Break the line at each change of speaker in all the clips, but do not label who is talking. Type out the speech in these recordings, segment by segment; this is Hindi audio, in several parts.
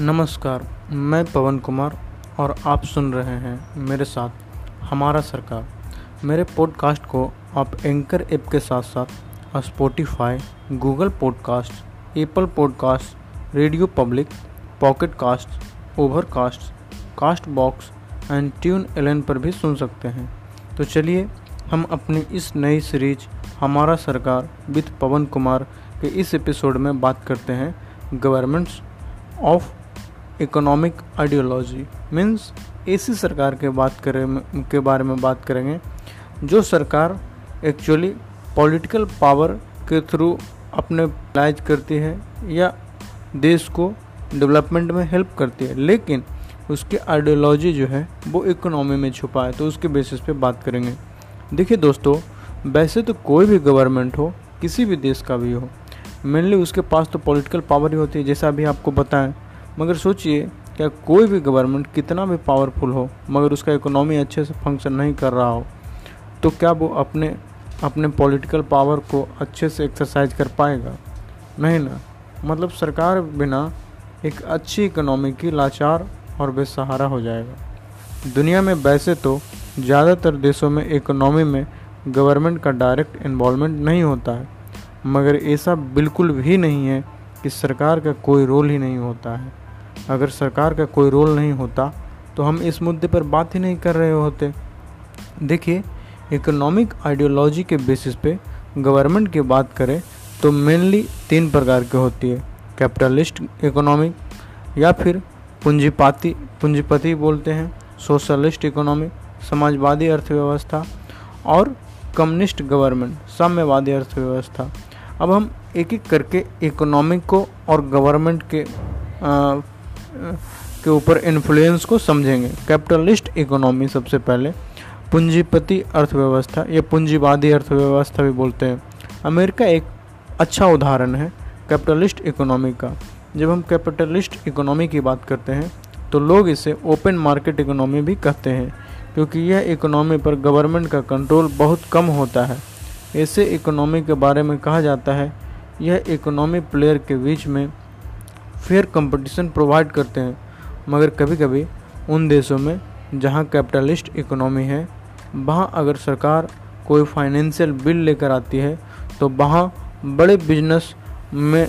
नमस्कार, मैं पवन कुमार और आप सुन रहे हैं मेरे साथ हमारा सरकार। मेरे पॉडकास्ट को आप एंकर ऐप के साथ साथ Spotify Google podcast Apple podcast radio public pocket cast overcast cast box and TuneIn पर भी सुन सकते हैं। तो चलिए, हम अपनी इस नई सीरीज़ हमारा सरकार विद पवन कुमार के इस एपिसोड में बात करते हैं governments of economic ideology means ऐसी सरकार के बात करें, के बारे में बात करेंगे, जो सरकार एक्चुअली पॉलिटिकल पावर के थ्रू अपने लाइज करती है या देश को डेवलपमेंट में हेल्प करती है। लेकिन उसकी आइडियोलॉजी जो है, वो इकोनॉमी में छुपा है तो उसके बेसिस पे बात करेंगे। देखिए दोस्तों, वैसे तो कोई भी गवर्नमेंट हो, किसी भी देश का भी हो मेनली उसके पास तो पॉलिटिकल पावर ही होती है, जैसा अभी आपको बताएँ। मगर सोचिए, क्या कोई भी गवर्नमेंट कितना भी पावरफुल हो, मगर उसका इकोनॉमी अच्छे से फ़ंक्शन नहीं कर रहा हो तो क्या वो अपने अपने पॉलिटिकल पावर को अच्छे से एक्सरसाइज कर पाएगा? नहीं ना। मतलब सरकार बिना एक अच्छी इकोनॉमी की लाचार और बेसहारा हो जाएगा। दुनिया में वैसे तो ज़्यादातर देशों में इकोनॉमी में गवर्नमेंट का डायरेक्ट इन्वॉल्वमेंट नहीं होता है, मगर ऐसा बिल्कुल भी नहीं है कि सरकार का कोई रोल ही नहीं होता है। अगर सरकार का कोई रोल नहीं होता तो हम इस मुद्दे पर बात ही नहीं कर रहे होते। देखिए इकोनॉमिक आइडियोलॉजी के बेसिस पे गवर्नमेंट की बात करें तो मेनली तीन प्रकार की होती है। कैपिटलिस्ट इकोनॉमिक या फिर पूंजीपाती, पूंजीपति बोलते हैं सोशलिस्ट इकोनॉमिक समाजवादी अर्थव्यवस्था और कम्युनिस्ट गवर्नमेंट साम्यवादी अर्थव्यवस्था। अब हम एक एक करके इकोनॉमिक को और गवर्नमेंट के के ऊपर इन्फ्लुएंस को समझेंगे। कैपिटलिस्ट इकोनॉमी सबसे पहले। पूंजीपति अर्थव्यवस्था, या पूंजीवादी अर्थव्यवस्था भी बोलते हैं। अमेरिका एक अच्छा उदाहरण है कैपिटलिस्ट इकोनॉमी का। जब हम कैपिटलिस्ट इकोनॉमी की बात करते हैं तो लोग इसे ओपन मार्केट इकोनॉमी भी कहते हैं, क्योंकि यह इकोनॉमी पर गवर्नमेंट का कंट्रोल बहुत कम होता है। ऐसे इकोनॉमी के बारे में कहा जाता है, यह इकोनॉमी प्लेयर के बीच में फेयर कंपटीशन प्रोवाइड करते हैं। मगर कभी कभी उन देशों में जहाँ कैपिटलिस्ट इकोनॉमी है, वहाँ अगर सरकार कोई फाइनेंशियल बिल लेकर आती है तो वहाँ बड़े बिज़नेस में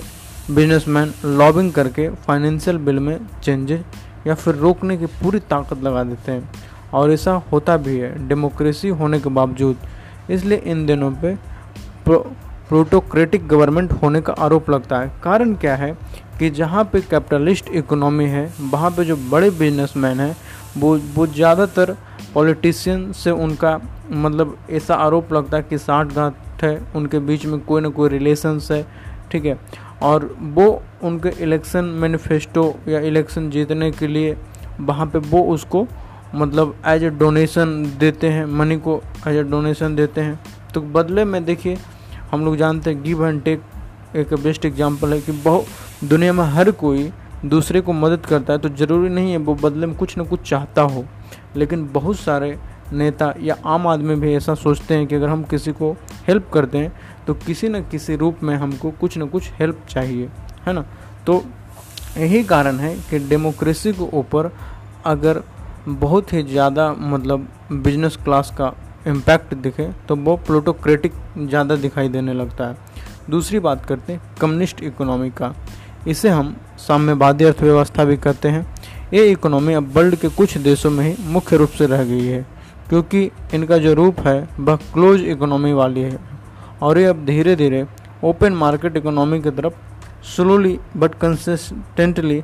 बिजनेसमैन लॉबिंग करके फाइनेंशियल बिल में चेंजेस या फिर रोकने की पूरी ताकत लगा देते हैं। और ऐसा होता भी है डेमोक्रेसी होने के बावजूद। इसलिए इन दिनों प्रो प्रोटोक्रेटिक गवर्नमेंट होने का आरोप लगता है। कारण क्या है? कि जहाँ पे कैपिटलिस्ट इकोनॉमी है, वहाँ पे जो बड़े बिजनेसमैन हैं, वो वो ज़्यादातर पॉलिटिशियन से उनका मतलब ऐसा आरोप लगता है कि साठ गांठ है, उनके बीच में कोई ना कोई रिलेशंस है, ठीक है? और वो उनके इलेक्शन मैनिफेस्टो या इलेक्शन जीतने के लिए वहाँ पे वो उसको मतलब एज ए डोनेशन देते हैं मनी को एज ए डोनेशन देते हैं। तो बदले में देखिए, हम लोग जानते हैं गिव एंड टेक एक बेस्ट एग्जांपल है कि बहुत दुनिया में हर कोई दूसरे को मदद करता है तो ज़रूरी नहीं है वो बदले में कुछ ना कुछ चाहता हो। लेकिन बहुत सारे नेता या आम आदमी भी ऐसा सोचते हैं कि अगर हम किसी को हेल्प करते हैं तो किसी न किसी रूप में हमको कुछ न कुछ हेल्प चाहिए, है ना? तो यही कारण है कि डेमोक्रेसी के ऊपर अगर बहुत ही ज़्यादा मतलब बिज़नेस क्लास का इम्पैक्ट दिखे तो वो प्लोटोक्रेटिक ज़्यादा दिखाई देने लगता है। दूसरी बात करते हैं, कम्युनिस्ट इकोनॉमी का। इसे हम साम्यवादी अर्थव्यवस्था भी कहते हैं। ये इकोनॉमी अब वर्ल्ड के कुछ देशों में ही मुख्य रूप से रह गई है, क्योंकि इनका जो रूप है, वह क्लोज इकोनॉमी वाली है। और ये अब धीरे धीरे ओपन मार्केट इकोनॉमी की तरफ़ स्लोली बट कंसिस्टेंटली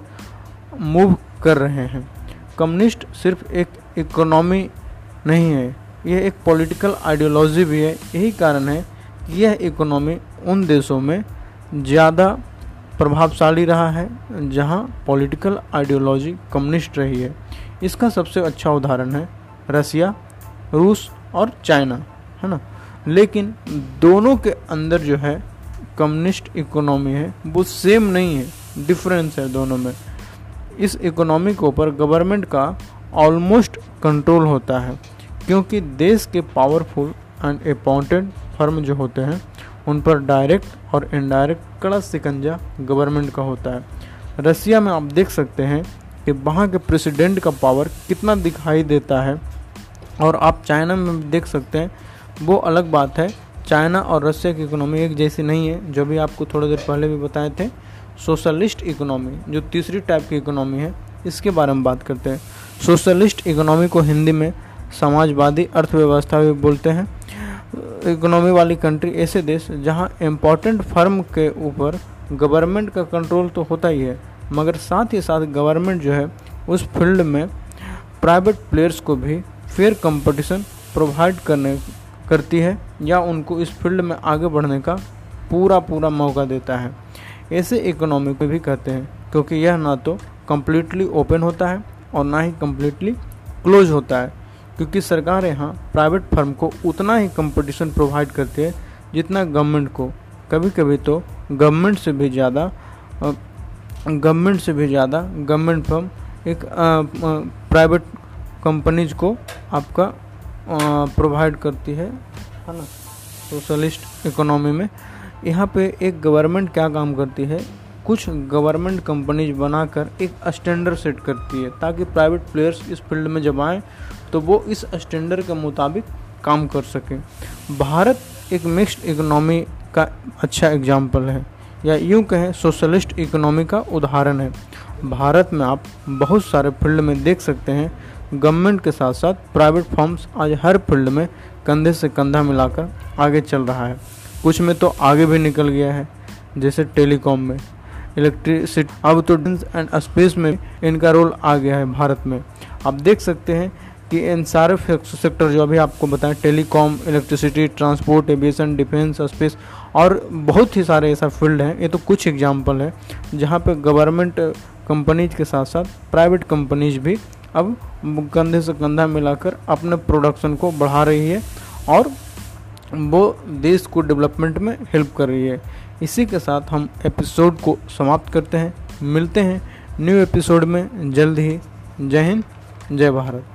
मूव कर रहे हैं। कम्युनिस्ट सिर्फ़ एक इकोनॉमी नहीं है, यह एक पॉलिटिकल आइडियोलॉजी भी है। यही कारण है कि यह इकोनॉमी उन देशों में ज़्यादा प्रभावशाली रहा है, जहाँ पॉलिटिकल आइडियोलॉजी कम्युनिस्ट रही है। इसका सबसे अच्छा उदाहरण है रसिया, रूस और चाइना, है ना? लेकिन दोनों के अंदर जो है कम्युनिस्ट इकोनॉमी है, वो सेम नहीं है डिफरेंस है दोनों में। इस इकोनॉमी के ऊपर गवर्नमेंट का ऑलमोस्ट कंट्रोल होता है, क्योंकि देश के पावरफुल एंड इंपॉर्टेंट फर्म जो होते हैं उन पर डायरेक्ट और इनडायरेक्ट कड़ा सिकंजा गवर्नमेंट का होता है। रसिया में आप देख सकते हैं कि वहाँ के प्रेसिडेंट का पावर कितना दिखाई देता है। और आप चाइना में देख सकते हैं, वो अलग बात है। चाइना और रसिया की इकोनॉमी एक जैसी नहीं है, जो भी आपको थोड़ी देर पहले भी बताए थे। सोशलिस्ट इकोनॉमी जो तीसरी टाइप की इकोनॉमी है, इसके बारे में बात करते हैं। सोशलिस्ट इकोनॉमी को हिंदी में समाजवादी अर्थव्यवस्था भी बोलते हैं। इकोनॉमी वाली कंट्री ऐसे देश जहाँ इम्पोर्टेंट फर्म के ऊपर गवर्नमेंट का कंट्रोल तो होता ही है, मगर साथ ही साथ गवर्नमेंट जो है, उस फ़ील्ड में प्राइवेट प्लेयर्स को भी फेयर कंपटीशन प्रोवाइड करने, करती है या उनको इस फ़ील्ड में आगे बढ़ने का पूरा पूरा मौका देता है। ऐसे इकोनॉमी को भी कहते हैं, क्योंकि यह ना तो कम्प्लीटली ओपन होता है और ना ही कम्प्लीटली क्लोज होता है। क्योंकि सरकार यहाँ प्राइवेट फर्म को उतना ही कंपटीशन प्रोवाइड करती है जितना गवर्नमेंट को। कभी कभी तो गवर्नमेंट से भी ज़्यादा गवर्नमेंट से भी ज़्यादा गवर्नमेंट फर्म एक प्राइवेट कंपनीज़ को आपका प्रोवाइड करती है है ना? सोशलिस्ट इकोनॉमी में। यहाँ पे एक गवर्नमेंट क्या काम करती है? कुछ गवर्नमेंट कंपनीज़ बनाकर एक स्टैंडर्ड सेट करती है, ताकि प्राइवेट प्लेयर्स इस फ़ील्ड में जब आएँ तो वो इस स्टैंडर्ड के मुताबिक काम कर सकें। भारत एक मिक्स्ड इकोनॉमी का अच्छा एग्ज़ाम्पल है, या यूँ कहें सोशलिस्ट इकोनॉमी का उदाहरण है। भारत में आप बहुत सारे फ़ील्ड में देख सकते हैं गवर्नमेंट के साथ साथ प्राइवेट फॉर्म्स आज हर फ़ील्ड में कंधे से कंधा मिलाकर आगे चल रहा है। कुछ में तो आगे भी निकल गया है, जैसे टेलीकॉम में। इलेक्ट्रिसिटी अब तो एंड स्पेस में इनका रोल आ गया है भारत में। आप देख सकते हैं कि इन सारे सेक्टर जो अभी आपको बताएँ telecom electricity transport aviation defence space और बहुत ही सारे ऐसा फ़ील्ड हैं। ये तो कुछ एग्जांपल है, जहाँ पे गवर्नमेंट कंपनीज़ के साथ साथ प्राइवेट कंपनीज़ भी अब कंधे से कंधा मिलाकर अपने प्रोडक्शन को बढ़ा रही है और वो देश को डेवलपमेंट में हेल्प कर रही है। इसी के साथ हम एपिसोड को समाप्त करते हैं। मिलते हैं न्यू एपिसोड में। जल्द ही। जय हिंद। जय भारत।